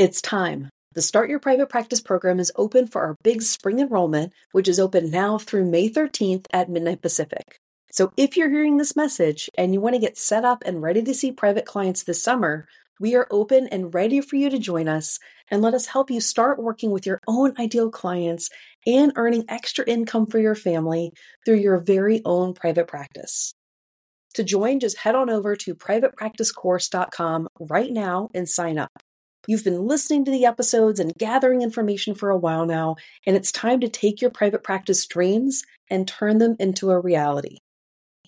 It's time. The Start Your Private Practice program is open for our big spring enrollment, which is open now through May 13th at midnight Pacific. So if you're hearing this message and you want to get set up and ready to see private clients this summer, we are open and ready for you to join us and let us help you start working with your own ideal clients and earning extra income for your family through your very own private practice. To join, just head on over to privatepracticecourse.com right now and sign up. You've been listening to the episodes and gathering information for a while now, and it's time to take your private practice dreams and turn them into a reality.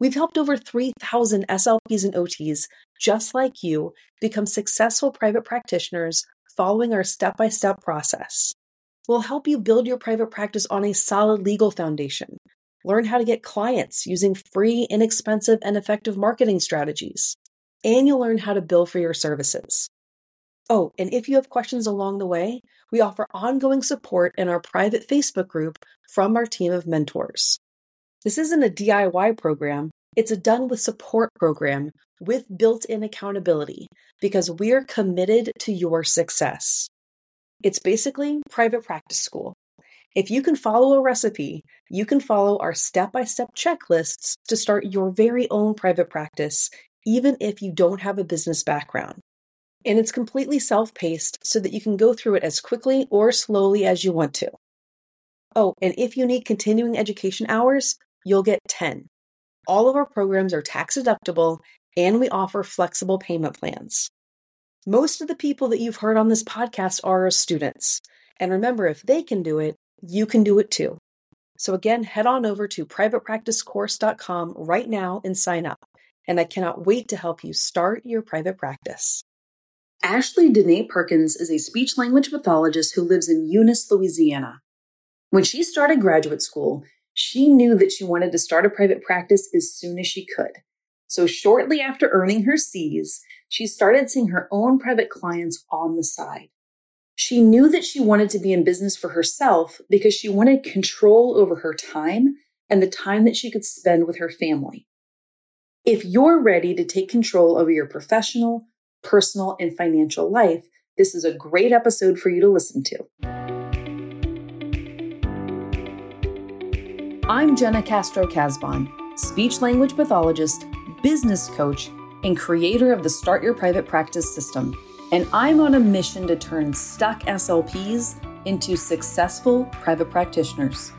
We've helped over 3,000 SLPs and OTs just like you become successful private practitioners following our step by step process. We'll help you build your private practice on a solid legal foundation. Learn how to get clients using free, inexpensive, and effective marketing strategies. And you'll learn how to bill for your services. Oh, and if you have questions along the way, we offer ongoing support in our private Facebook group from our team of mentors. This isn't a DIY program, it's a done with support program with built in accountability because we're committed to your success. It's basically private practice school. If you can follow a recipe, you can follow our step by step checklists to start your very own private practice, even if you don't have a business background and it's completely self paced so that you can go through it as quickly or slowly as you want to. Oh, and if you need continuing education hours, you'll get 10. All of our programs are tax deductible and we offer flexible payment plans. Most of the people that you've heard on this podcast are students. And remember, if they can do it, you can do it too. So again, head on over to privatepracticecourse.com right now and sign up. And I cannot wait to help you start your private practice. Ashley Dene Perkins is a speech language pathologist who lives in Eunice, Louisiana. When she started graduate school, she knew that she wanted to start a private practice as soon as she could. So, shortly after earning her C's, she started seeing her own private clients on the side. She knew that she wanted to be in business for herself because she wanted control over her time and the time that she could spend with her family. If you're ready to take control over your professional, personal, and financial life, this is a great episode for you to listen to. I'm Jena Castro Casbon, speech language pathologist, business coach, and creator of the Start Your Private Practice system. And I'm on a mission to turn stuck SLPs into successful private practitioners.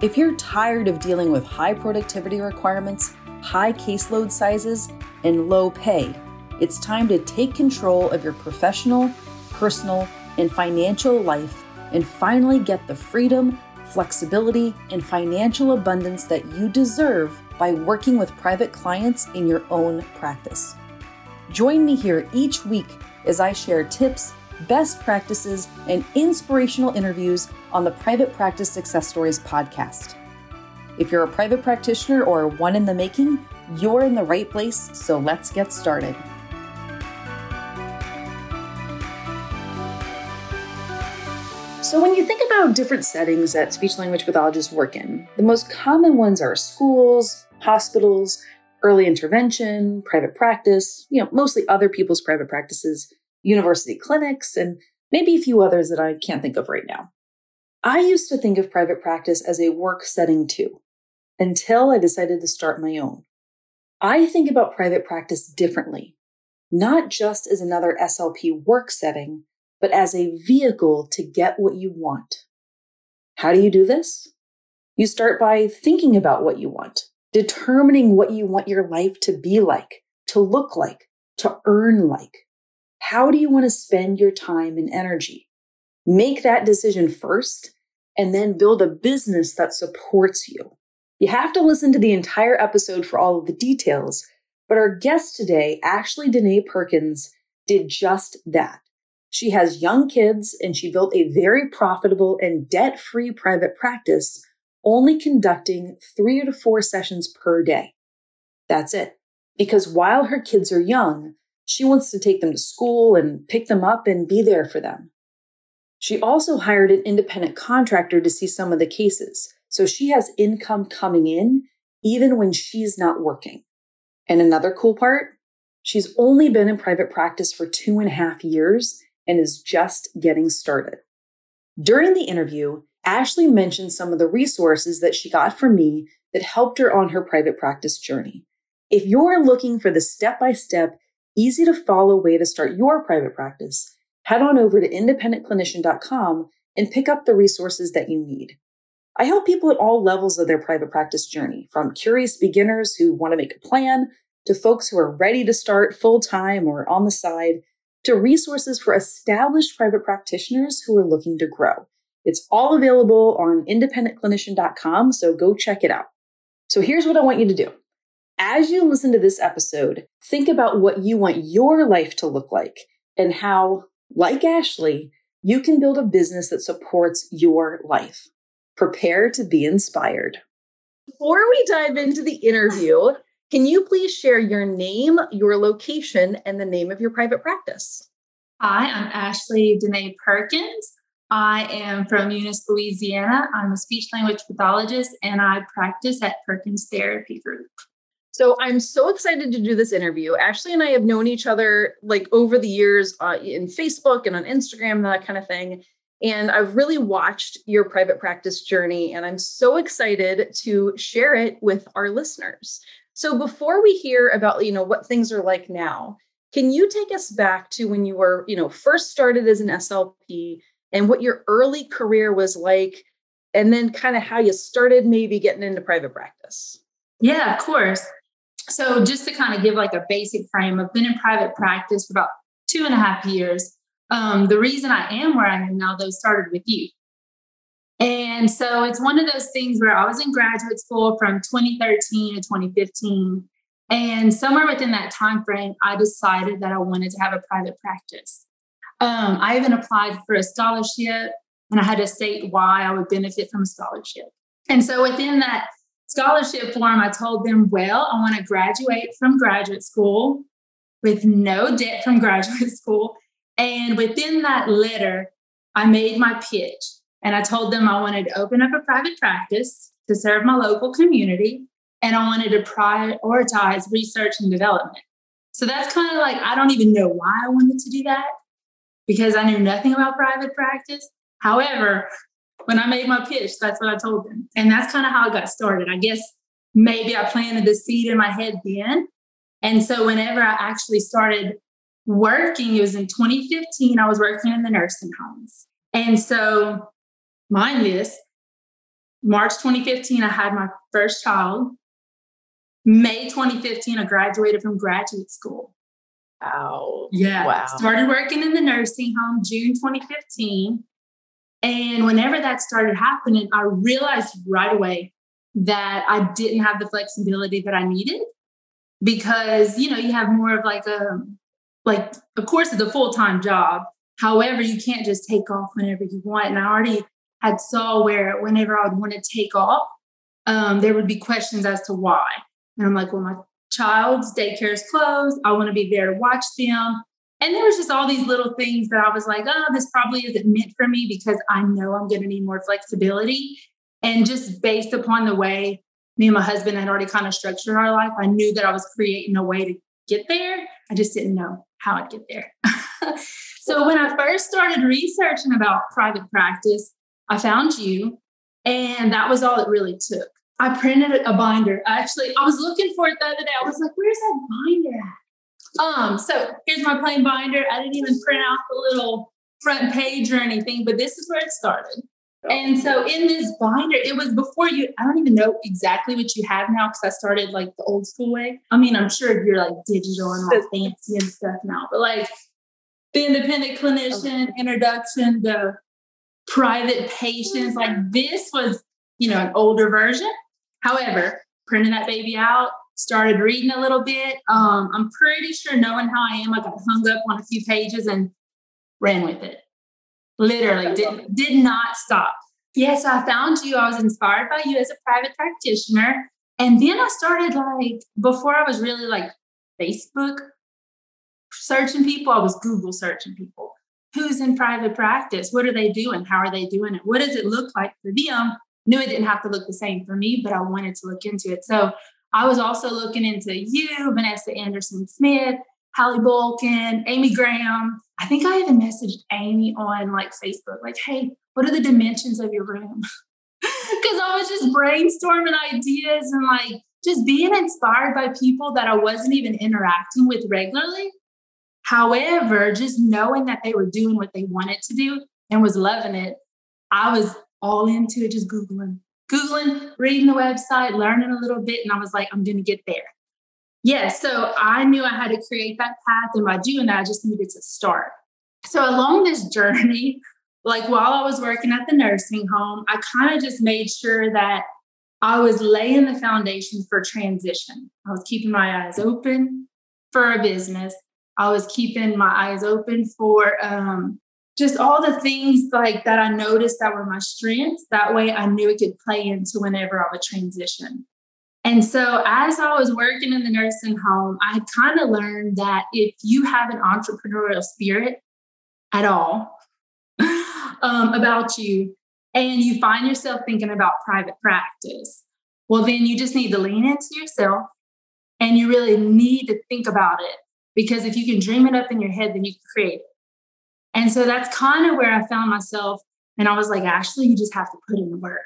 If you're tired of dealing with high productivity requirements, high caseload sizes, and low pay, it's time to take control of your professional, personal, and financial life and finally get the freedom, flexibility, and financial abundance that you deserve by working with private clients in your own practice. Join me here each week as I share tips, best practices, and inspirational interviews on the Private Practice Success Stories podcast. If you're a private practitioner or one in the making, you're in the right place, so let's get started. So, when you think about different settings that speech language pathologists work in, the most common ones are schools, hospitals, early intervention, private practice, you know, mostly other people's private practices, university clinics, and maybe a few others that I can't think of right now. I used to think of private practice as a work setting too, until I decided to start my own. I think about private practice differently, not just as another SLP work setting, but as a vehicle to get what you want. How do you do this? You start by thinking about what you want, determining what you want your life to be like, to look like, to earn like. How do you want to spend your time and energy? Make that decision first and then build a business that supports you. You have to listen to the entire episode for all of the details, but our guest today, Ashley Dene Perkins, did just that. She has young kids and she built a very profitable and debt free private practice, only conducting three to four sessions per day. That's it. Because while her kids are young, she wants to take them to school and pick them up and be there for them. She also hired an independent contractor to see some of the cases, so she has income coming in even when she's not working. And another cool part, she's only been in private practice for two and a half years and is just getting started. During the interview, Ashley mentioned some of the resources that she got from me that helped her on her private practice journey. If you're looking for the step by step, easy to follow way to start your private practice, head on over to independentclinician.com and pick up the resources that you need. I help people at all levels of their private practice journey, from curious beginners who want to make a plan to folks who are ready to start full time or on the side to resources for established private practitioners who are looking to grow. It's all available on independentclinician.com, so go check it out. So here's what I want you to do. As you listen to this episode, think about what you want your life to look like and how, like Ashley, you can build a business that supports your life. Prepare to be inspired. Before we dive into the interview, can you please share your name, your location, and the name of your private practice? Hi, I'm Ashley Danae Perkins. I am from Eunice, Louisiana. I'm a speech language pathologist and I practice at Perkins Therapy Group. So I'm so excited to do this interview. Ashley and I have known each other like over the years uh, in Facebook and on Instagram that kind of thing. And I've really watched your private practice journey, and I'm so excited to share it with our listeners. So before we hear about, you know, what things are like now, can you take us back to when you were, you know, first started as an SLP and what your early career was like and then kind of how you started maybe getting into private practice? Yeah, of course. So just to kind of give like a basic frame, I've been in private practice for about two and a half years. Um, the reason I am where I am now, though, started with you. And so it's one of those things where I was in graduate school from 2013 to 2015. And somewhere within that time frame, I decided that I wanted to have a private practice. Um, I even applied for a scholarship and I had to state why I would benefit from a scholarship. And so within that scholarship form, I told them, well, I want to graduate from graduate school with no debt from graduate school. And within that letter, I made my pitch and I told them I wanted to open up a private practice to serve my local community. And I wanted to prioritize research and development. So that's kind of like, I don't even know why I wanted to do that because I knew nothing about private practice. However, when I made my pitch, that's what I told them. And that's kind of how I got started. I guess maybe I planted the seed in my head then. And so whenever I actually started working, it was in 2015, I was working in the nursing homes. And so mind this, March 2015, I had my first child. May 2015, I graduated from graduate school. Wow. Yeah. Wow. Started working in the nursing home June 2015. And whenever that started happening, I realized right away that I didn't have the flexibility that I needed because, you know, you have more of like a, like, of course, it's a full time job. However, you can't just take off whenever you want. And I already had saw where whenever I would want to take off, um, there would be questions as to why. And I'm like, well, my child's daycare is closed. I want to be there to watch them. And there was just all these little things that I was like, oh, this probably isn't meant for me because I know I'm going to need more flexibility. And just based upon the way me and my husband had already kind of structured our life, I knew that I was creating a way to get there. I just didn't know how I'd get there. so when I first started researching about private practice, I found you, and that was all it really took. I printed a binder. Actually, I was looking for it the other day. I was like, "Where's that binder at?" Um, so here's my plain binder. I didn't even print out the little front page or anything, but this is where it started. And so in this binder, it was before you, I don't even know exactly what you have now because I started like the old school way. I mean, I'm sure you're like digital and all fancy and stuff now, but like the independent clinician introduction, the private patients. Like this was, you know, an older version. However, printing that baby out, started reading a little bit. Um, I'm pretty sure knowing how I am, I got hung up on a few pages and ran with it. Literally did, did not stop. Yes, I found you. I was inspired by you as a private practitioner. And then I started like, before I was really like Facebook searching people, I was Google searching people who's in private practice? What are they doing? How are they doing it? What does it look like for them? Knew it didn't have to look the same for me, but I wanted to look into it. So I was also looking into you, Vanessa Anderson Smith, Hallie Bulkin, Amy Graham. I think I even messaged Amy on like Facebook, like, hey, what are the dimensions of your room? Because I was just brainstorming ideas and like just being inspired by people that I wasn't even interacting with regularly. However, just knowing that they were doing what they wanted to do and was loving it, I was all into it, just Googling, Googling, reading the website, learning a little bit. And I was like, I'm going to get there. Yeah. So I knew I had to create that path. And by doing that, I just needed to start. So along this journey, like while I was working at the nursing home, I kind of just made sure that I was laying the foundation for transition. I was keeping my eyes open for a business. I was keeping my eyes open for um, just all the things like that I noticed that were my strengths. That way I knew it could play into whenever I would transition. And so as I was working in the nursing home, I kind of learned that if you have an entrepreneurial spirit at all um, about you, and you find yourself thinking about private practice, well, then you just need to lean into yourself and you really need to think about it because if you can dream it up in your head, then you can create it. And so that's kind of where I found myself. And I was like, Ashley, you just have to put in the work.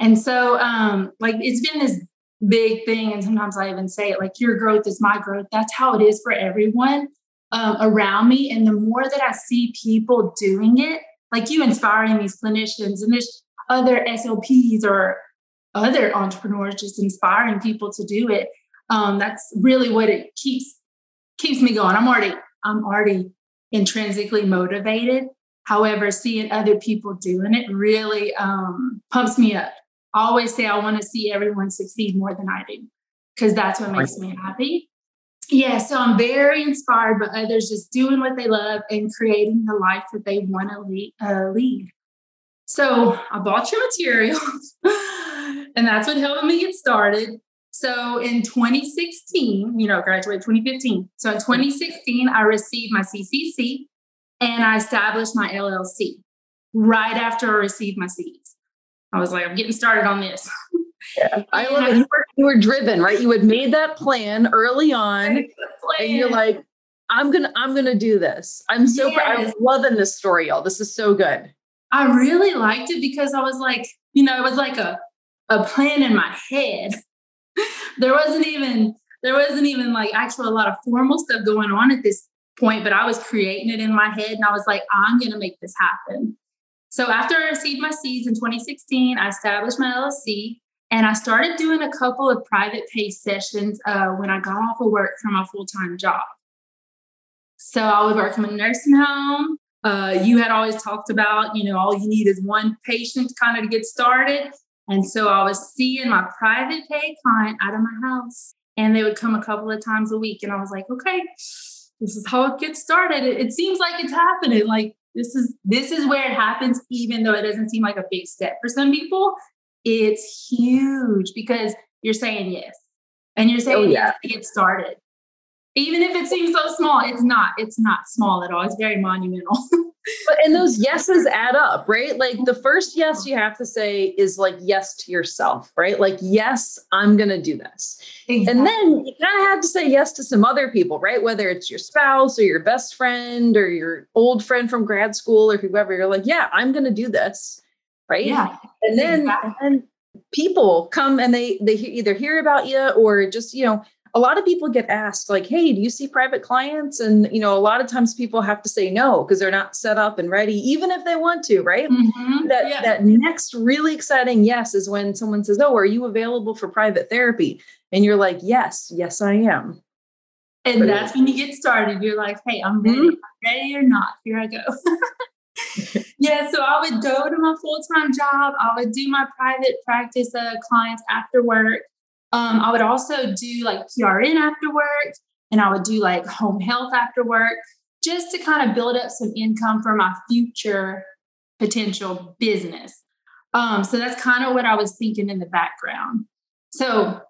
And so, um, like, it's been this big thing. And sometimes I even say it like, your growth is my growth. That's how it is for everyone um, around me. And the more that I see people doing it, like you inspiring these clinicians and there's other SLPs or other entrepreneurs just inspiring people to do it. Um, that's really what it keeps keeps me going. I'm already I'm already intrinsically motivated. However, seeing other people doing it really um, pumps me up. I always say I want to see everyone succeed more than I do because that's what makes me happy yeah, so I'm very inspired by others just doing what they love and creating the life that they want to lead, uh, lead. So I bought your materials, and that's what helped me get started. So in 2016, you know, graduated 2015. So in 2016, I received my CCC and I established my LLC right after I received my C's. I was like, I'm getting started on this. Yeah. I love it. You were, you were driven, right? You had made that plan early on, plan. and you're like, "I'm gonna, I'm gonna do this." I'm so, yes. I'm loving this story, y'all. This is so good. I really liked it because I was like, you know, it was like a a plan in my head. There wasn't even there wasn't even like actually a lot of formal stuff going on at this point, but I was creating it in my head, and I was like, "I'm gonna make this happen." So after I received my C's in 2016, I established my LLC. And I started doing a couple of private pay sessions uh, when I got off of work from my full time job. So I was working in a nursing home. Uh, you had always talked about, you know, all you need is one patient kind of to get started. And so I was seeing my private pay client out of my house, and they would come a couple of times a week. And I was like, okay, this is how it gets started. It, it seems like it's happening. Like this is this is where it happens, even though it doesn't seem like a big step for some people it's huge because you're saying yes. And you're oh, saying oh, yeah. yes to get started. Even if it seems so small, it's not. It's not small at all. It's very monumental. but and those yeses add up, right? Like the first yes you have to say is like yes to yourself, right? Like, yes, I'm gonna do this. Exactly. And then you kind of have to say yes to some other people, right? Whether it's your spouse or your best friend or your old friend from grad school or whoever, you're like, yeah, I'm gonna do this right? Yeah. And then, exactly. and then people come and they they either hear about you or just you know a lot of people get asked like hey do you see private clients and you know a lot of times people have to say no because they're not set up and ready even if they want to right mm-hmm. that yeah. that next really exciting yes is when someone says oh are you available for private therapy and you're like yes yes i am and but that's when you get started you're like hey i'm ready mm-hmm. I'm ready or not here i go yeah, so I would go to my full time job. I would do my private practice uh, clients after work. Um, I would also do like PRN after work, and I would do like home health after work, just to kind of build up some income for my future potential business. Um, so that's kind of what I was thinking in the background. So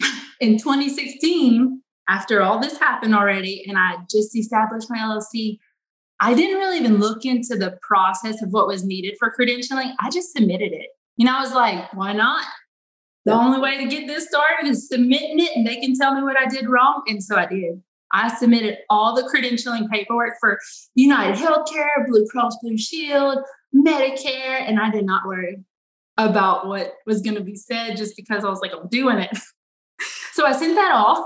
in 2016, after all this happened already, and I just established my LLC, I didn't really even look into the process of what was needed for credentialing. I just submitted it. You know, I was like, why not? The only way to get this started is submitting it and they can tell me what I did wrong. And so I did. I submitted all the credentialing paperwork for United Healthcare, Blue Cross Blue Shield, Medicare, and I did not worry about what was going to be said just because I was like, I'm doing it. so I sent that off.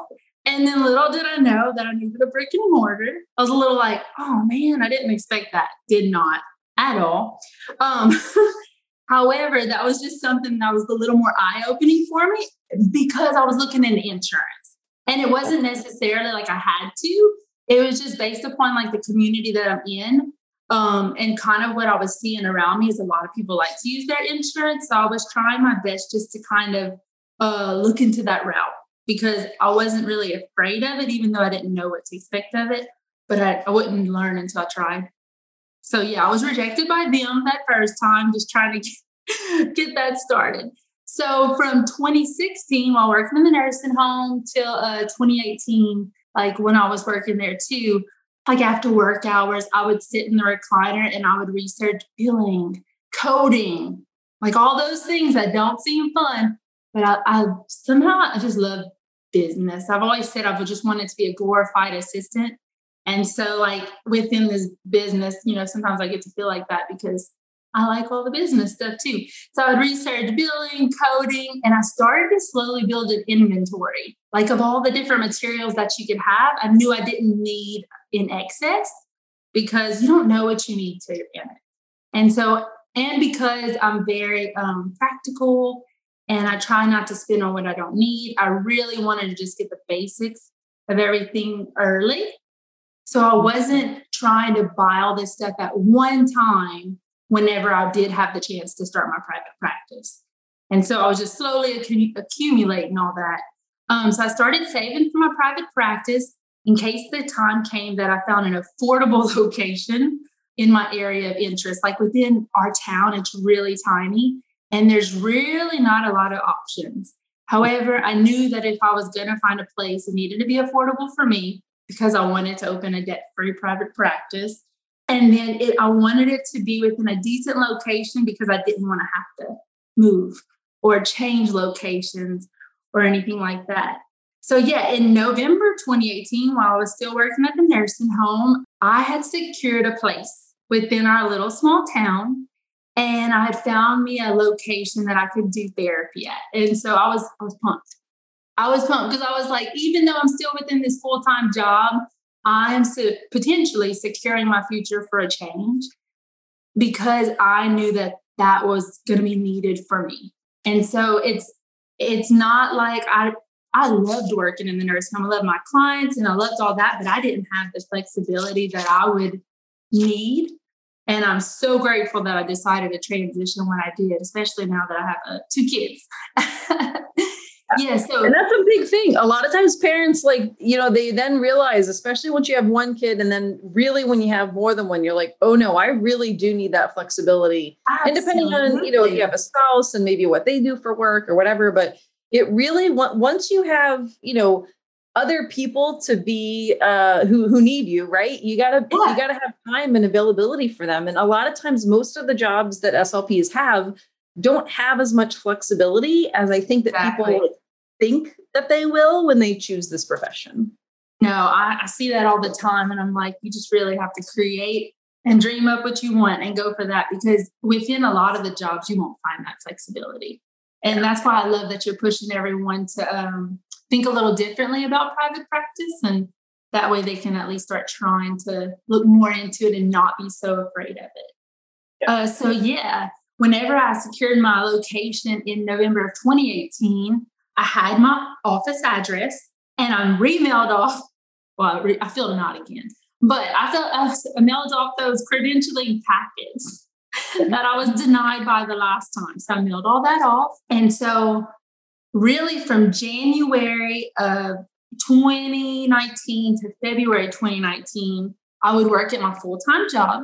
And then little did I know that I needed a brick and mortar. I was a little like, oh man, I didn't expect that. Did not at all. Um, however, that was just something that was a little more eye opening for me because I was looking into insurance. And it wasn't necessarily like I had to, it was just based upon like the community that I'm in. Um, and kind of what I was seeing around me is a lot of people like to use their insurance. So I was trying my best just to kind of uh, look into that route because I wasn't really afraid of it, even though I didn't know what to expect of it. But I, I wouldn't learn until I tried. So yeah, I was rejected by them that first time, just trying to get, that started. So from 2016, while working in the nursing home till uh, 2018, like when I was working there too, like after work hours, I would sit in the recliner and I would research billing, coding, like all those things that don't seem fun. But I, I somehow I just love business. I've always said I've just wanted to be a glorified assistant. And so, like within this business, you know, sometimes I get to feel like that because I like all the business stuff too. So I would research billing, coding, and I started to slowly build an inventory. Like of all the different materials that you could have, I knew I didn't need in excess because you don't know what you need to in it. And so, and because I'm very um, practical and I try not to spend on what I don't need, I really wanted to just get the basics of everything early. So I wasn't trying to buy all this stuff at one time whenever I did have the chance to start my private practice. And so I was just slowly accumulating all that. Um, so I started saving for my private practice in case the time came that I found an affordable location in my area of interest. Like within our town, it's really tiny and there's really not a lot of options. However, I knew that if I was going to find a place, it needed to be affordable for me because I wanted to open a debt free private practice. And then it, I wanted it to be within a decent location because I didn't want to have to move or change locations or anything like that. So, yeah, in November 2018, while I was still working at the nursing home, I had secured a place within our little small town. And I had found me a location that I could do therapy at. And so I was I was pumped. I was pumped because I was like, even though I'm still within this full-time job, I'm su- potentially securing my future for a change because I knew that that was going to be needed for me. And so it's it's not like I I loved working in the nursing home. I loved my clients and I loved all that, but I didn't have the flexibility that I would need. And I'm so grateful that I decided to transition when I did, especially now that I have uh, two kids. yeah so and that's a big thing a lot of times parents like you know they then realize especially once you have one kid and then really when you have more than one you're like oh no i really do need that flexibility Absolutely. and depending on you know if you have a spouse and maybe what they do for work or whatever but it really once you have you know other people to be uh who who need you right you gotta yeah. you gotta have time and availability for them and a lot of times most of the jobs that slps have don't have as much flexibility as I think that exactly. people think that they will when they choose this profession. No, I, I, see that all the time. And I'm like, you just really have to create and dream up what you want and go for that because within a lot of the jobs, you won't find that flexibility. And that's why I love that you're pushing everyone to um, think a little differently about private practice. And that way they can at least start trying to look more into it and not be so afraid of it. Yeah. Uh, so, yeah, whenever I secured my location in November of 2018, I had my office address and I remailed off. Well, I, re- I filled it out again, but I, filled, I mailed off those credentialing packets that I was denied by the last time. So I mailed all that off. And so, really, from January of 2019 to February 2019, I would work at my full time job.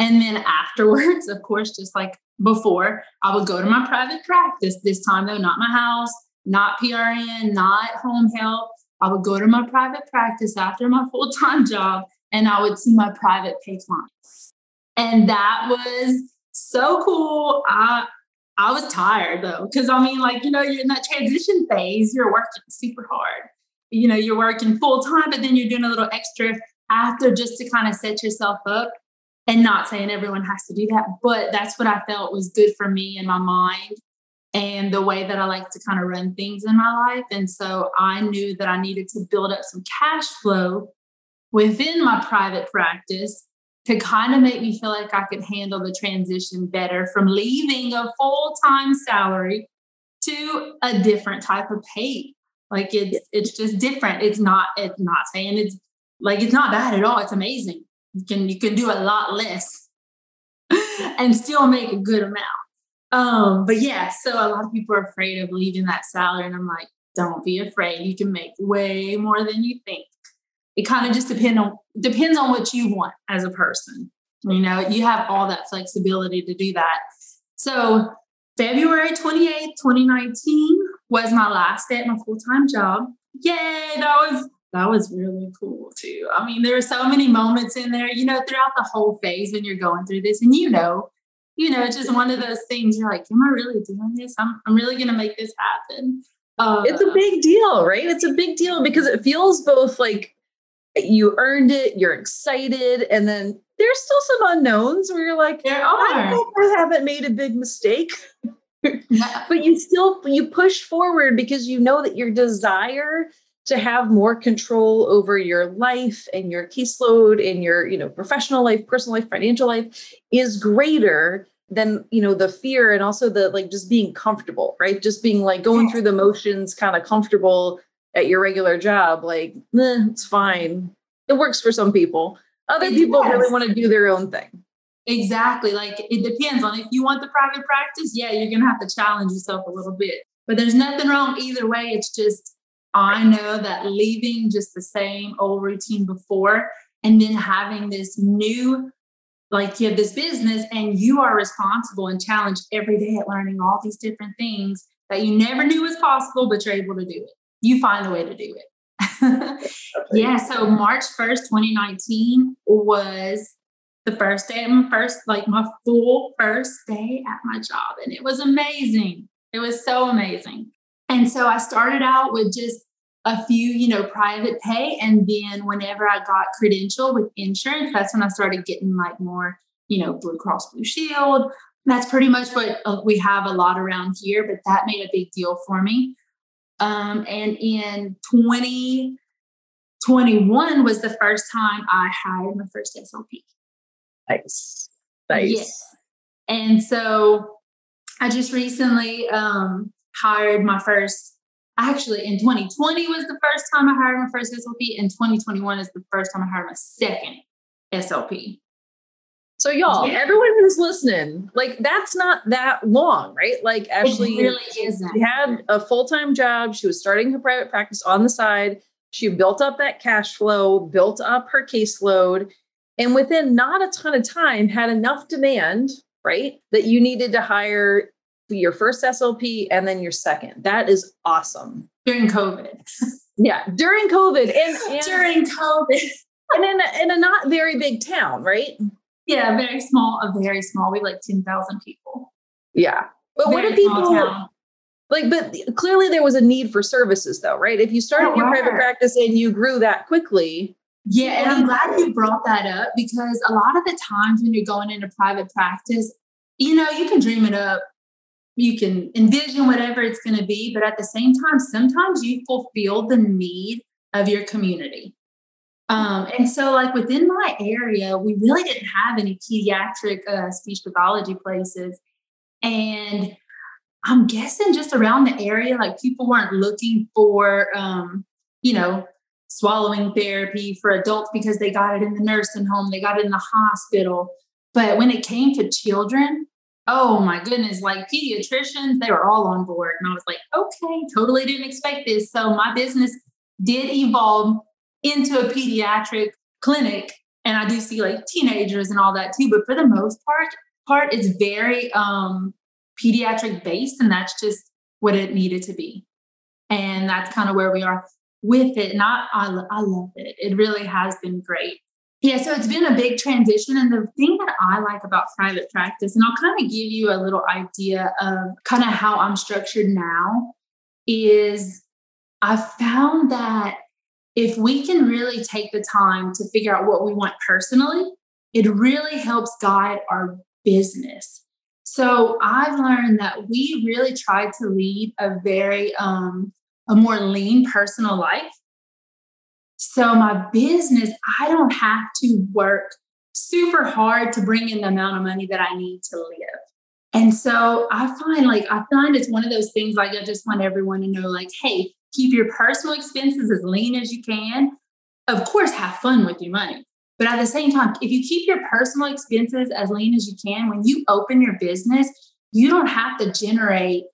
And then afterwards, of course, just like before, I would go to my private practice. This time, though, not my house, not PRN, not home health. I would go to my private practice after my full time job and I would see my private pay clients. And that was so cool. I I was tired though, because I mean, like, you know, you're in that transition phase, you're working super hard. you know, you're working full time, but then you're doing a little extra after just to kind of set yourself up. And not saying everyone has to do that, but that's what I felt was good for me and my mind and the way that I like to kind of run things in my life. And so I knew that I needed to build up some cash flow within my private practice to kind of make me feel like I could handle the transition better from leaving a full time salary to a different type of pay. Like it's it's just different. It's not it's not saying it's like it's not bad at all. It's amazing. You can you can do a lot less and still make a good amount. Um, but yeah, so a lot of people are afraid of leaving that salary, and I'm like, don't be afraid. You can make way more than you think. It kind of just depend on depends on what you want as a person. You know, you have all that flexibility to do that. So February 28th, 2019 was my last day at my full-time job. Yay, that was that was really cool too. I mean, there were so many moments in there, you know, throughout the whole phase when you're going through this. And you know, you know, it's just one of those things you're like, am I really doing this? I'm, I'm really going to make this happen. Uh, it's a big deal, right? It's a big deal because it feels both like you earned it, you're excited, and then there's still some unknowns where you're like, there. I hope I haven't made a big mistake. but you still you push forward because you know that your desire to have more control over your life and your caseload and your you know professional life personal life financial life is greater than you know the fear and also the like just being comfortable right? Just being like going through the motions kind of comfortable at your regular job like eh, it's fine. It works for some people. Other it people does. really want to do their own thing. Exactly like it depends on if you want the private practice yeah you're gonna have to challenge yourself a little bit but there's nothing wrong either way it's just I know that leaving just the same old routine before and then having this new, like you have this business and you are responsible and challenged every day at learning all these different things that you never knew was possible, but you're able to do it. You find a way to do it. yeah. So March 1st, 2019 was the first day my first, like my full first day at my job. And it was amazing. It was so amazing. And so I started out with just a few, you know, private pay. And then whenever I got credential with insurance, that's when I started getting like more, you know, Blue Cross Blue Shield. That's pretty much what uh, we have a lot around here, but that made a big deal for me. Um, and in 2021 was the first time I hired my first SLP. Nice. Nice. Yes. And so I just recently um, hired my first actually in 2020 was the first time I hired my first SLP, and 2021 is the first time I hired my second SLP. So y'all, yeah. everyone who's listening, like that's not that long, right? Like Ashley it really isn't. She had a full-time job. She was starting her private practice on the side. She built up that cash flow, built up her caseload, and within not a ton of time had enough demand, right? That you needed to hire your first SLP and then your second. That is awesome. During COVID. yeah, during COVID. And, and during COVID. and in a, in a not very big town, right? Yeah, very small, a very small. We like 10,000 people. Yeah. But very what do people like? But clearly there was a need for services though, right? If you started oh, your private practice and you grew that quickly. Yeah, and I'm glad you brought that up because a lot of the times when you're going into private practice, you know, you can dream it up you can envision whatever it's going to be, but at the same time, sometimes you fulfill the need of your community. Um, and so, like within my area, we really didn't have any pediatric uh, speech pathology places. And I'm guessing just around the area, like people weren't looking for, um, you know, swallowing therapy for adults because they got it in the nursing home, they got it in the hospital. But when it came to children, oh my goodness, like pediatricians, they were all on board. And I was like, okay, totally didn't expect this. So my business did evolve into a pediatric clinic. And I do see like teenagers and all that too. But for the most part, part is very um, pediatric based, and that's just what it needed to be. And that's kind of where we are with it. Not I, I love it. It really has been great. Yeah, so it's been a big transition. And the thing that I like about private practice, and I'll kind of give you a little idea of kind of how I'm structured now, is I found that if we can really take the time to figure out what we want personally, it really helps guide our business. So I've learned that we really try to lead a very um, a more lean personal life. So my business, I don't have to work super hard to bring in the amount of money that I need to live. And so I find like I find it's one of those things like I just want everyone to know like, hey, keep your personal expenses as lean as you can. Of course, have fun with your money. But at the same time, if you keep your personal expenses as lean as you can, when you open your business, you don't have to generate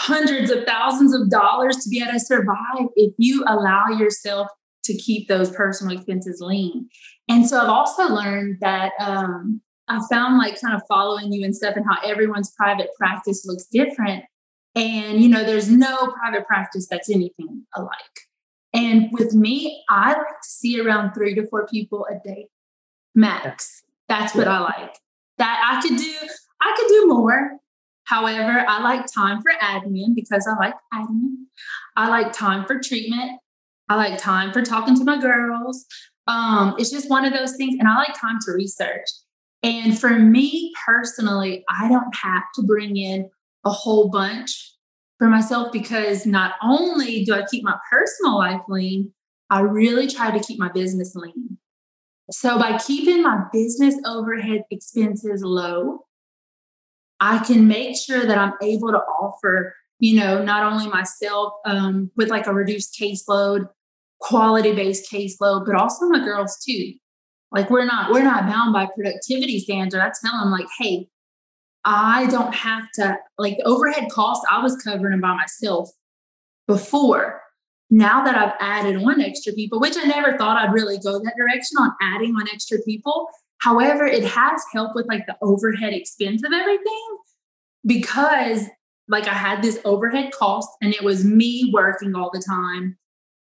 hundreds of thousands of dollars to be able to survive if you allow yourself to keep those personal expenses lean. And so I've also learned that um, I found like kind of following you and stuff and how everyone's private practice looks different. And, you know, there's no private practice that's anything alike. And with me, I like to see around three to four people a day max. That's what I like. That I could do, I could do more. However, I like time for admin because I like admin. I like time for treatment. I like time for talking to my girls. Um, it's just one of those things. And I like time to research. And for me personally, I don't have to bring in a whole bunch for myself because not only do I keep my personal life lean, I really try to keep my business lean. So by keeping my business overhead expenses low, I can make sure that I'm able to offer, you know, not only myself um, with like a reduced caseload, quality based caseload, but also my girls too. Like we're not we're not bound by productivity standards. I tell them like, hey, I don't have to like the overhead costs. I was covering by myself before. Now that I've added on extra people, which I never thought I'd really go that direction on adding on extra people. However, it has helped with like the overhead expense of everything because like I had this overhead cost and it was me working all the time.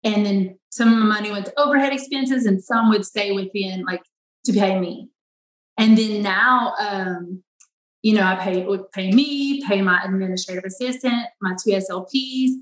And then some of my money went to overhead expenses and some would stay within like to pay me. And then now um you know, I pay would pay me, pay my administrative assistant, my two SLPs,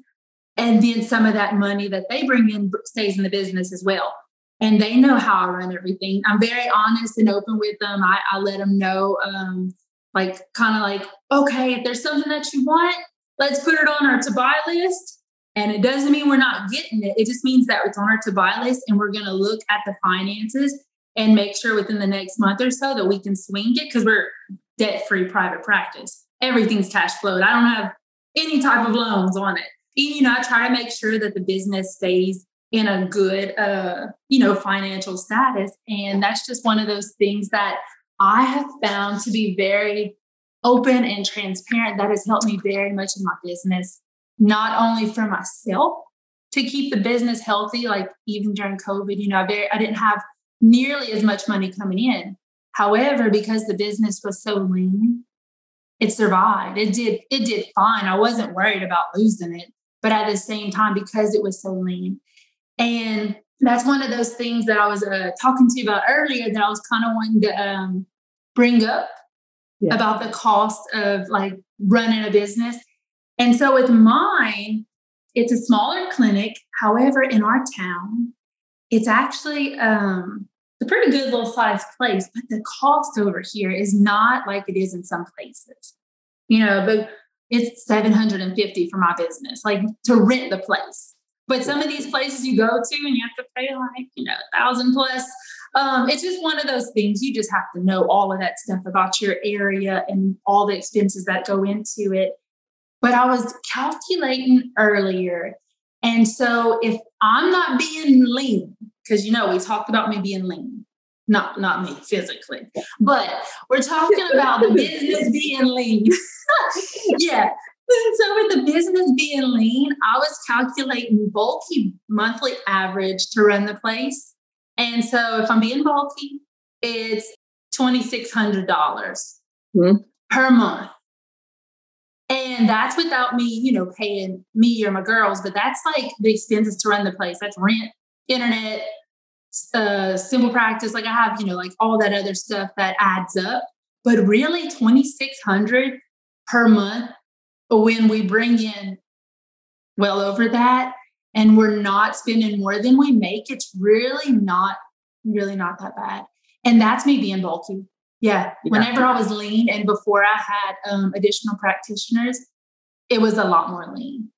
and then some of that money that they bring in stays in the business as well. And they know how I run everything. I'm very honest and open with them. I, I let them know, um, like kind of like, okay, if there's something that you want, let's put it on our to buy list. And it doesn't mean we're not getting it. It just means that it's on our to buy list and we're going to look at the finances and make sure within the next month or so that we can swing it because we're debt free private practice. Everything's cash flowed. I don't have any type of loans on it. And, you know, I try to make sure that the business stays in a good, uh, you know, financial status. And that's just one of those things that I have found to be very open and transparent. That has helped me very much in my business, not only for myself to keep the business healthy, like even during COVID, you know, I, very, I didn't have nearly as much money coming in, However, because the business was so lean, it survived. It did it did fine. I wasn't worried about losing it, but at the same time because it was so lean. And that's one of those things that I was uh, talking to you about earlier that I was kind of wanting to um, bring up yeah. about the cost of like running a business. And so with mine, it's a smaller clinic. However, in our town, it's actually um, a pretty good little sized place, but the cost over here is not like it is in some places. You know, but it's 750 for my business, like to rent the place. But some of these places you go to and you have to pay like, you know, a thousand plus. Um, it's just one of those things you just have to know all of that stuff about your area and all the expenses that go into it. But I was calculating earlier. And so if I'm not being lean, because you know we talked about me being lean not not me physically but we're talking about the business being lean yeah so with the business being lean i was calculating bulky monthly average to run the place and so if i'm being bulky it's $2600 mm-hmm. per month and that's without me you know paying me or my girls but that's like the expenses to run the place that's rent internet uh, SimplePractice. Like I have, you know, like all that other stuff that adds up. But really, 2600 per month when we bring in well over that. and we're not spending more than we make, it's really not, really not that bad. And that's me being bulky. Yeah. yeah. Whenever I was lean and before I had um, additional practitioners, it was a lot more lean.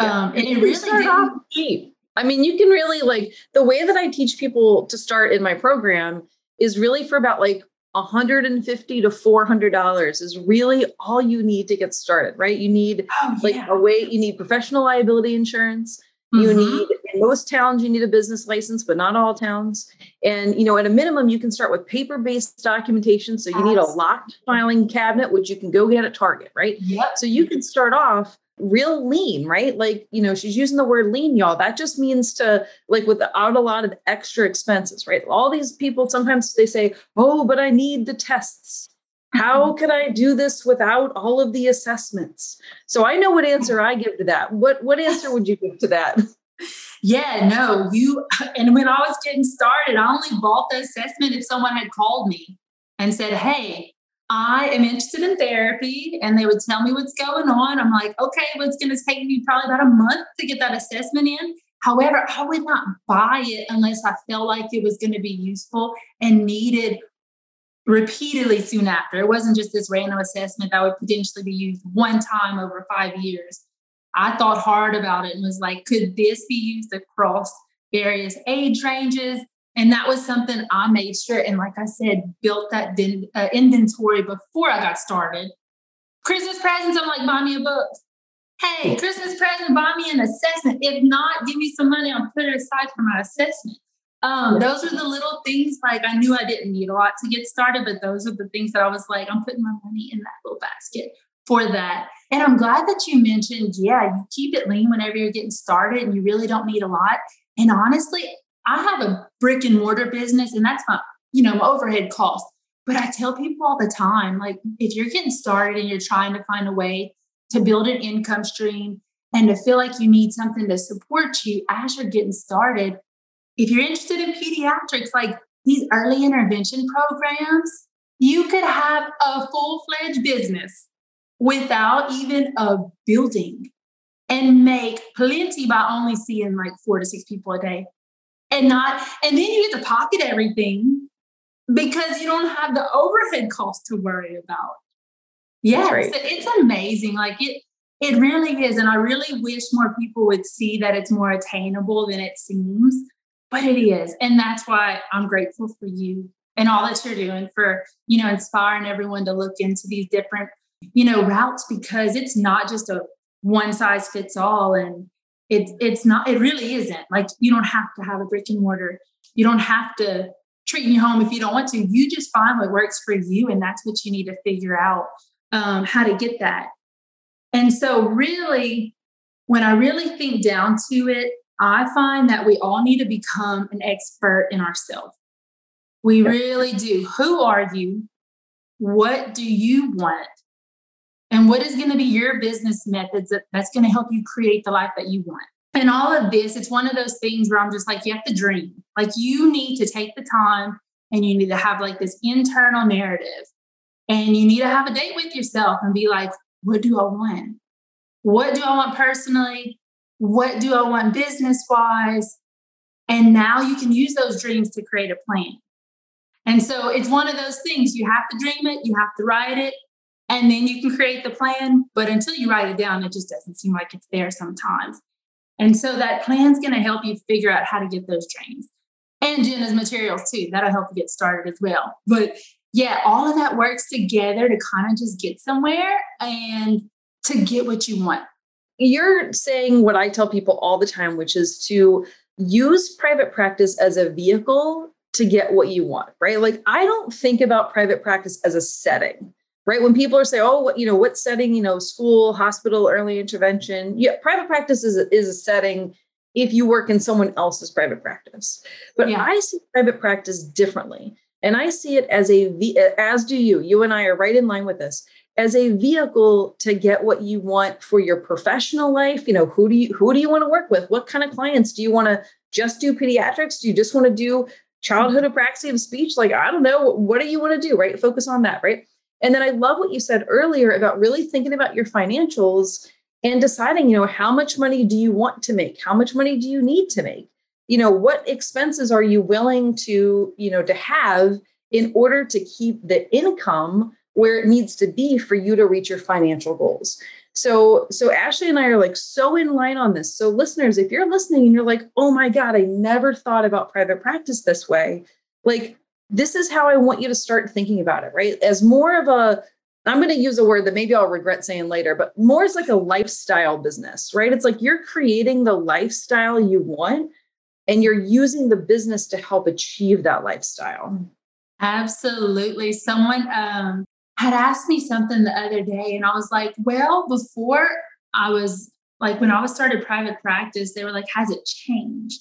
Yeah. Um, and it really start off cheap. I mean, you can really like the way that I teach people to start in my program is really for about like 150 to 400 dollars is really all you need to get started right you need oh, yeah. like a way you need professional liability insurance mm-hmm. you need in most towns you need a business license but not all towns and you know at a minimum you can start with paper based documentation so you need a locked filing cabinet which you can go get at target right yep. so you can start off real lean, right? Like, you know, she's using the word lean, y'all. That just means to like without a lot of extra expenses, right? All these people sometimes they say, oh, but I need the tests. How mm-hmm. can I do this without all of the assessments? So I know what answer I give to that. What what answer would you give to that? Yeah, no, you and when I was getting started, I only bought the assessment if someone had called me and said, Hey, I am interested in therapy and they would tell me what's going on. I'm like, okay, well, it's going to take me probably about a month to get that assessment in. However, I would not buy it unless I felt like it was going to be useful and needed repeatedly soon after. It wasn't just this random assessment that would potentially be used one time over five years. I thought hard about it and was like, could this be used across various age ranges? And that was something I made sure, and like I said, built that din- uh, inventory before I got started. Christmas presents, I'm like, buy me a book. Hey, Christmas present, buy me an assessment. If not, give me some money. I'll put it aside for my assessment. Um, those are the little things like I knew I didn't need a lot to get started, but those are the things that I was like, I'm putting my money in that little basket for that. And I'm glad that you mentioned, yeah, you keep it lean whenever you're getting started and you really don't need a lot. And honestly, I have a brick and mortar business and that's my, you know, my overhead cost. But I tell people all the time, like if you're getting started and you're trying to find a way to build an income stream and to feel like you need something to support you as you're getting started, if you're interested in pediatrics, like these early intervention programs, you could have a full fledged business without even a building and make plenty by only seeing like four to six people a day and not and then you get to pocket everything because you don't have the overhead cost to worry about yeah right. it's amazing like it it really is and i really wish more people would see that it's more attainable than it seems but it is and that's why i'm grateful for you and all that you're doing for you know inspiring everyone to look into these different you know routes because it's not just a one size fits all and it, it's not it really isn't. Like you don't have to have a brick and mortar. You don't have to treat in your home if you don't want to. You just find what works for you and that's what you need to figure out um, how to get that. And so really when i really think down to it i find that we all need to become an expert in ourselves. We really do. Who are you? What do you want and what is going to be your business methods that, that's going to help you create the life that you want. And all of this it's one of those things where i'm just like you have to dream. Like you need to take the time and you need to have like this internal narrative. And you need to have a date with yourself and be like what do i want? What do i want personally? What do i want business wise and now you can use those dreams to create a plan. And so it's one of those things. You have to dream it. You have to write it and then you can create the plan. But until you write it down, it just doesn't seem like it's there sometimes. And so that plan's going to help you figure out how to get those trains and Jena's materials too. That'll help you get started as well. But yeah, all of that works together to kind of just get somewhere and to get what you want. You're saying what I tell people all the time, which is to use private practice as a vehicle to get what you want, right? Like, I don't think about private practice as a setting right? When people are saying, oh, what, you know, what setting, you know, school, hospital, early intervention. Yeah, private practice is a, is a setting if you work in someone else's private practice. But yeah. I see private practice differently. And I see it as a, as do you, you and I are right in line with this, as a vehicle to get what you want for your professional life. You know, who do you, who do you want to work with? What kind of clients do you want to just do pediatrics? Do you just want to do childhood apraxia of speech? Like, I don't know. What do you want to do? Right. Focus on that. Right. And then I love what you said earlier about really thinking about your financials and deciding, you know, how much money do you want to make? How much money do you need to make? You know, what expenses are you willing to, you know, to have in order to keep the income where it needs to be for you to reach your financial goals. So, so Ashley and I are like so in line on this. So, listeners, if you're listening and you're like, oh my God, I never thought about private practice this way, like this is how I want you to start thinking about it, right? As more of a, I'm going to use a word that maybe I'll regret saying later, but more as like a lifestyle business, right? It's like you're creating the lifestyle you want and you're using the business to help achieve that lifestyle. Absolutely. Someone um, had asked me something the other day, and I was like, well, before I was like, when I was started private practice, they were like, has it changed?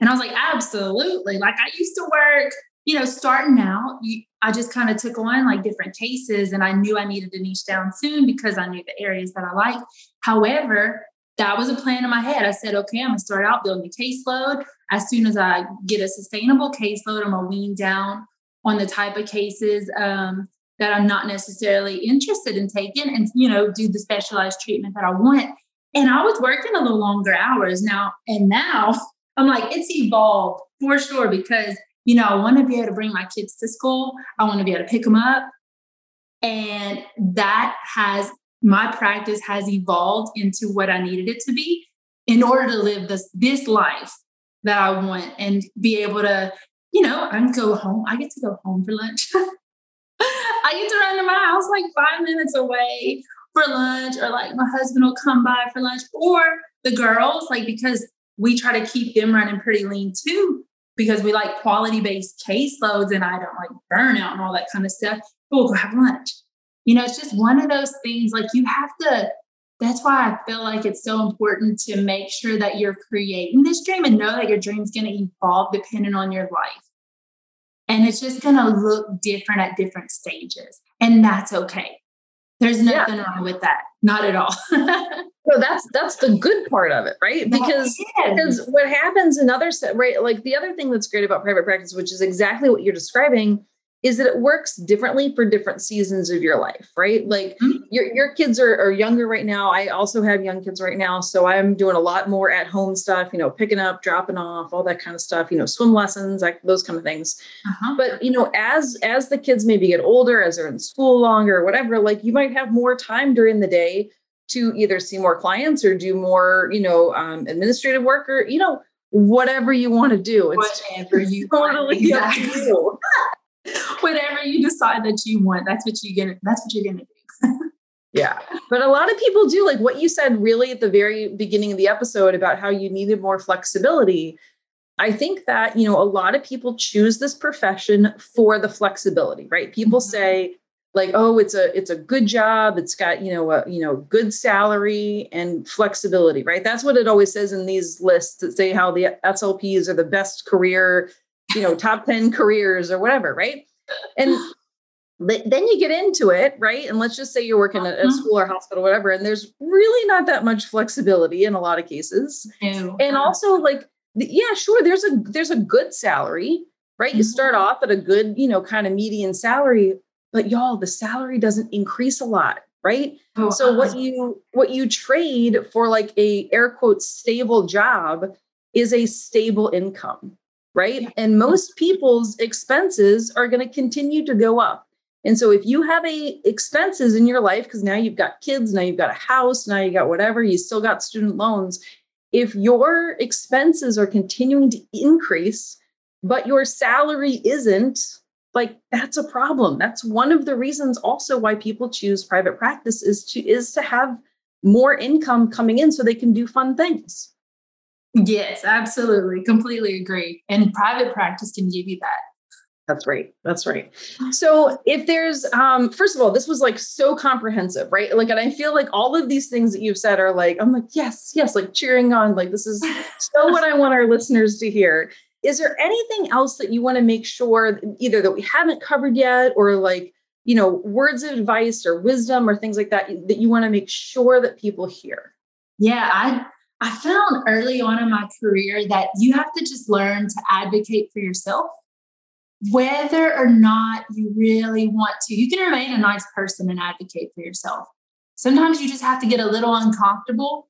And I was like, absolutely. Like, I used to work, you know, starting out, I just kind of took on like different cases, and I knew I needed to niche down soon because I knew the areas that I like. However, that was a plan in my head. I said, okay, I'm gonna start out building a caseload. As soon as I get a sustainable caseload, I'm gonna wean down on the type of cases um, that I'm not necessarily interested in taking and, you know, do the specialized treatment that I want. And I was working a little longer hours now. And now I'm like, it's evolved for sure because, you know, I want to be able to bring my kids to school. I want to be able to pick them up. And that has, my practice has evolved into what I needed it to be in order to live this, this life that I want and be able to you know, I can go home. I get to go home for lunch. I get to run to my house like five minutes away for lunch, or like my husband will come by for lunch, or the girls, like because we try to keep them running pretty lean too, because we like quality based caseloads and I don't like burnout and all that kind of stuff. We'll go have lunch. You know, it's just one of those things like you have to that's why I feel like it's so important to make sure that you're creating this dream and know that your dream is going to evolve depending on your life. And it's just going to look different at different stages. And that's okay. There's nothing yeah. wrong with that. Not at all. so that's that's the good part of it, right? Because because what happens in other right like the other thing that's great about private practice, which is exactly what you're describing, is that it works differently for different seasons of your life, right? Like mm-hmm. your, your kids are, are younger right now. I also have young kids right now. So I'm doing a lot more at home stuff, you know, picking up, dropping off, all that kind of stuff, you know, swim lessons, like those kind of things. Uh-huh. But, you know, as, as the kids maybe get older, as they're in school longer, whatever, like you might have more time during the day to either see more clients or do more, you know, um, administrative work or, you know, whatever you want to do. It's whatever you totally exactly. whatever you decide that you want, that's what you're gonna that's what you're gonna do. yeah. But a lot of people do like what you said really at the very beginning of the episode about how you needed more flexibility. I think that, you know, a lot of people choose this profession for the flexibility, right? People mm-hmm. say like, oh, it's a it's a good job, it's got, you know, a, you know, good salary and flexibility, right? That's what it always says in these lists that say how the SLPs are the best career you know, top 10 careers or whatever, right? And then you get into it, right? And let's just say you're working at a mm-hmm. school or hospital, or whatever, and there's really not that much flexibility in a lot of cases. Ew. And also, like, yeah, sure, there's a there's a good salary, right? Mm-hmm. You start off at a good, you know, kind of median salary, but y'all, the salary doesn't increase a lot, right? Oh, so uh-huh. what you what you trade for like a air quote stable job is a stable income right? And most people's expenses are going to continue to go up. And so if you have a expenses in your life because now you've got kids, now you've got a house, now you got whatever, you still got student loans, if your expenses are continuing to increase but your salary isn't, like that's a problem. That's one of the reasons also why people choose private practice is to is to have more income coming in so they can do fun things. Yes, absolutely. Completely agree. And private practice can give you that. That's right. That's right. So if there's um first of all, this was like so comprehensive, right? Like and I feel like all of these things that you've said are like I'm like yes, yes, like cheering on like this is so what I want our listeners to hear. Is there anything else that you want to make sure either that we haven't covered yet or like, you know, words of advice or wisdom or things like that that you want to make sure that people hear? Yeah, I I found early on in my career that you have to just learn to advocate for yourself, whether or not you really want to. You can remain a nice person and advocate for yourself. sometimes you just have to get a little uncomfortable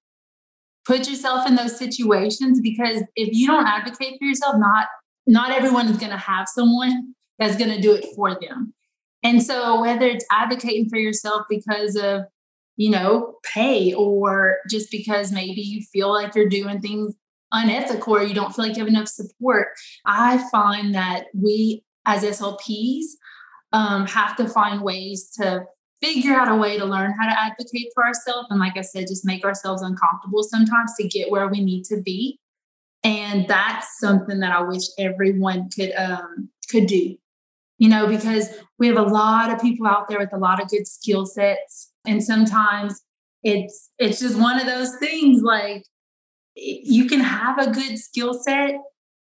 put yourself in those situations because if you don't advocate for yourself not not everyone is going to have someone that's going to do it for them and so whether it's advocating for yourself because of you know pay or just because maybe you feel like you're doing things unethical or you don't feel like you have enough support i find that we as slps um, have to find ways to figure out a way to learn how to advocate for ourselves and like i said just make ourselves uncomfortable sometimes to get where we need to be. And that's something that i wish everyone could um could do you know because we have a lot of people out there with a lot of good skill sets and sometimes it's it's just one of those things like you can have a good skill set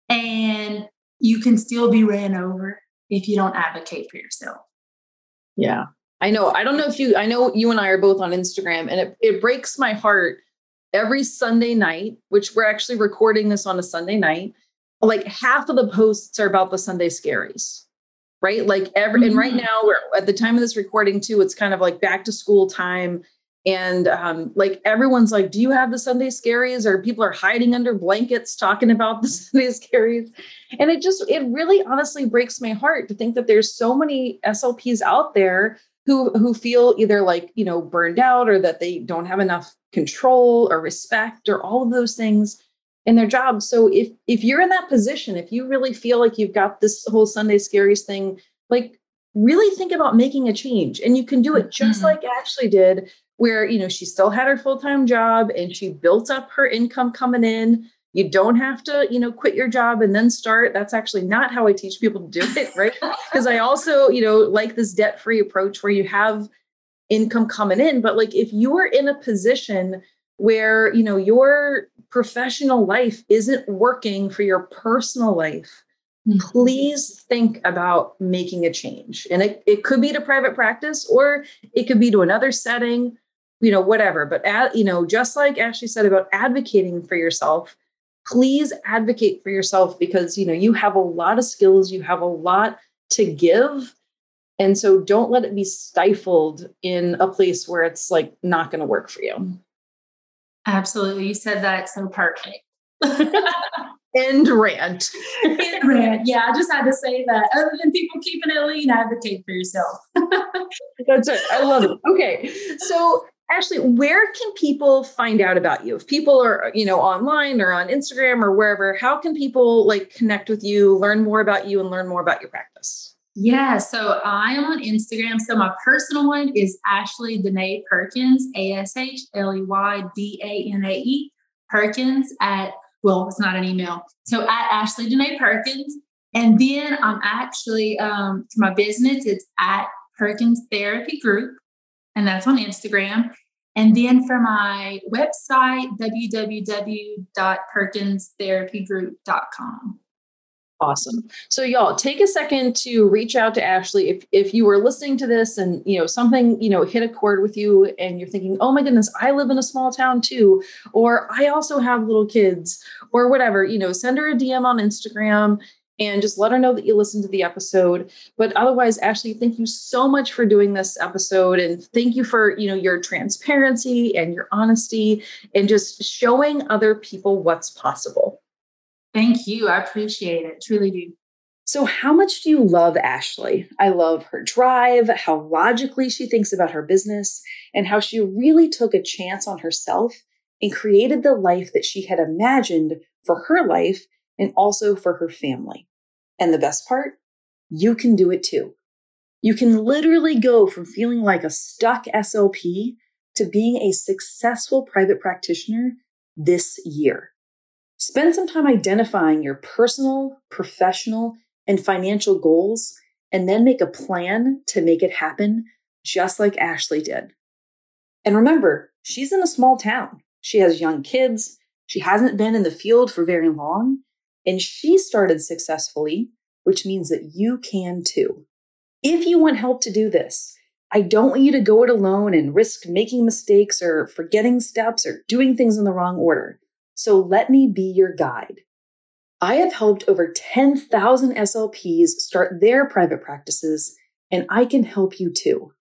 and you can still be ran over if you don't advocate for yourself yeah I know. I don't know if you, I know you and I are both on Instagram, and it, it breaks my heart every Sunday night, which we're actually recording this on a Sunday night. Like half of the posts are about the Sunday scaries, right? Like every, mm-hmm. and right mm-hmm. now we're at the time of this recording too, it's kind of like back to school time. And um, like everyone's like, do you have the Sunday scaries? Or people are hiding under blankets talking about the Sunday scaries. And it just, it really honestly breaks my heart to think that there's so many SLPs out there who who feel either like you know burned out or that they don't have enough control or respect or all of those things in their job. So if if you're in that position if you really feel like you've got this whole sunday scaries thing like really think about making a change. And you can do it just mm-hmm. like ashley did where you know she still had her full-time job and she built up her income coming in. You don't have to you know quit your job and then start. That's actually not how i teach people to do it right? Because i also you know like this debt free approach where you have income coming in. But like if you're in a position where you know your professional life isn't working for your personal life mm-hmm. please think about making a change. And it, it could be to private practice or it could be to another setting you know whatever. But at, you know just like ashley said about advocating for yourself please advocate for yourself because you know you have a lot of skills you have a lot to give. And so don't let it be stifled in a place where it's like not going to work for you absolutely. You said that so perfect. End rant. End rant. Yeah i just had to say that. Other than people keeping it lean advocate for yourself. That's it. I love it. Okay. So Ashley, where can people find out about you? If people are, you know, online or on Instagram or wherever, how can people like connect with you, learn more about you, and learn more about your practice? Yeah, so I am on Instagram. So my personal one is Ashley Danae Perkins, A S H L E Y D A N A E Perkins at, well, it's not an email. So at Ashley Danae Perkins. And then I'm actually, um, for my business, it's at Perkins Therapy Group and that's on Instagram. And then for my website, www.perkinstherapygroup.com. Awesome. So y'all take a second to reach out to Ashley. If if you were listening to this and you know something, you know, hit a chord with you and you're thinking, oh my goodness, I live in a small town too, or I also have little kids, or whatever, you know, send her a DM on Instagram and just let her know that you listened to the episode. But otherwise, Ashley, thank you so much for doing this episode and thank you for, you know, your transparency and your honesty and just showing other people what's possible. Thank you. I appreciate it. Truly do. So, how much do you love Ashley? I love her drive, how logically she thinks about her business, and how she really took a chance on herself and created the life that she had imagined for her life and also for her family. And the best part, you can do it too. You can literally go from feeling like a stuck SLP to being a successful private practitioner this year. Spend some time identifying your personal, professional, and financial goals, and then make a plan to make it happen, just like Ashley did. And remember, she's in a small town. She has young kids. She hasn't been in the field for very long, and she started successfully, which means that you can too. If you want help to do this, I don't want you to go it alone and risk making mistakes or forgetting steps or doing things in the wrong order. So let me be your guide. I have helped over 10,000 SLPs start their private practices, and I can help you too.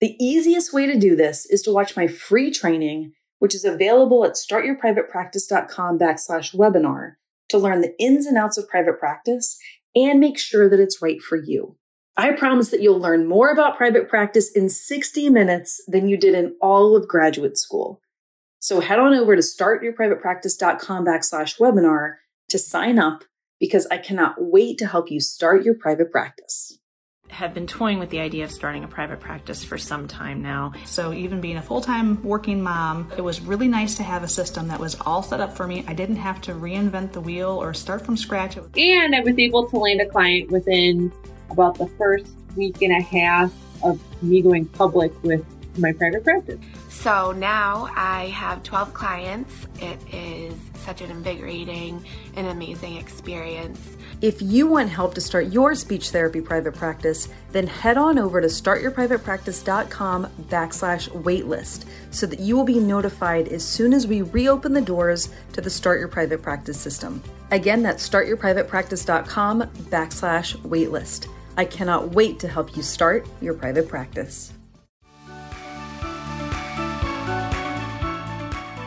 The easiest way to do this is to watch my free training, which is available at startyourprivatepractice.com backslash webinar to learn the ins and outs of private practice and make sure that it's right for you. I promise that you'll learn more about private practice in 60 minutes than you did in all of graduate school. So head on over to startyourprivatepractice.com backslash webinar to sign up because I cannot wait to help you start your private practice have been toying with the idea of starting a private practice for some time now. So, even being a full time working mom, it was really nice to have a system that was all set up for me. I didn't have to reinvent the wheel or start from scratch. And I was able to land a client within about the first week and a half of me going public with my private practice. So now I have 12 clients. It is such an invigorating and amazing experience. If you want help to start your speech therapy private practice, then head on over to startyourprivatepractice.com backslash waitlist so that you will be notified as soon as we reopen the doors to the Start Your Private Practice system. Again, that's startyourprivatepractice.com backslash waitlist. I cannot wait to help you start your private practice.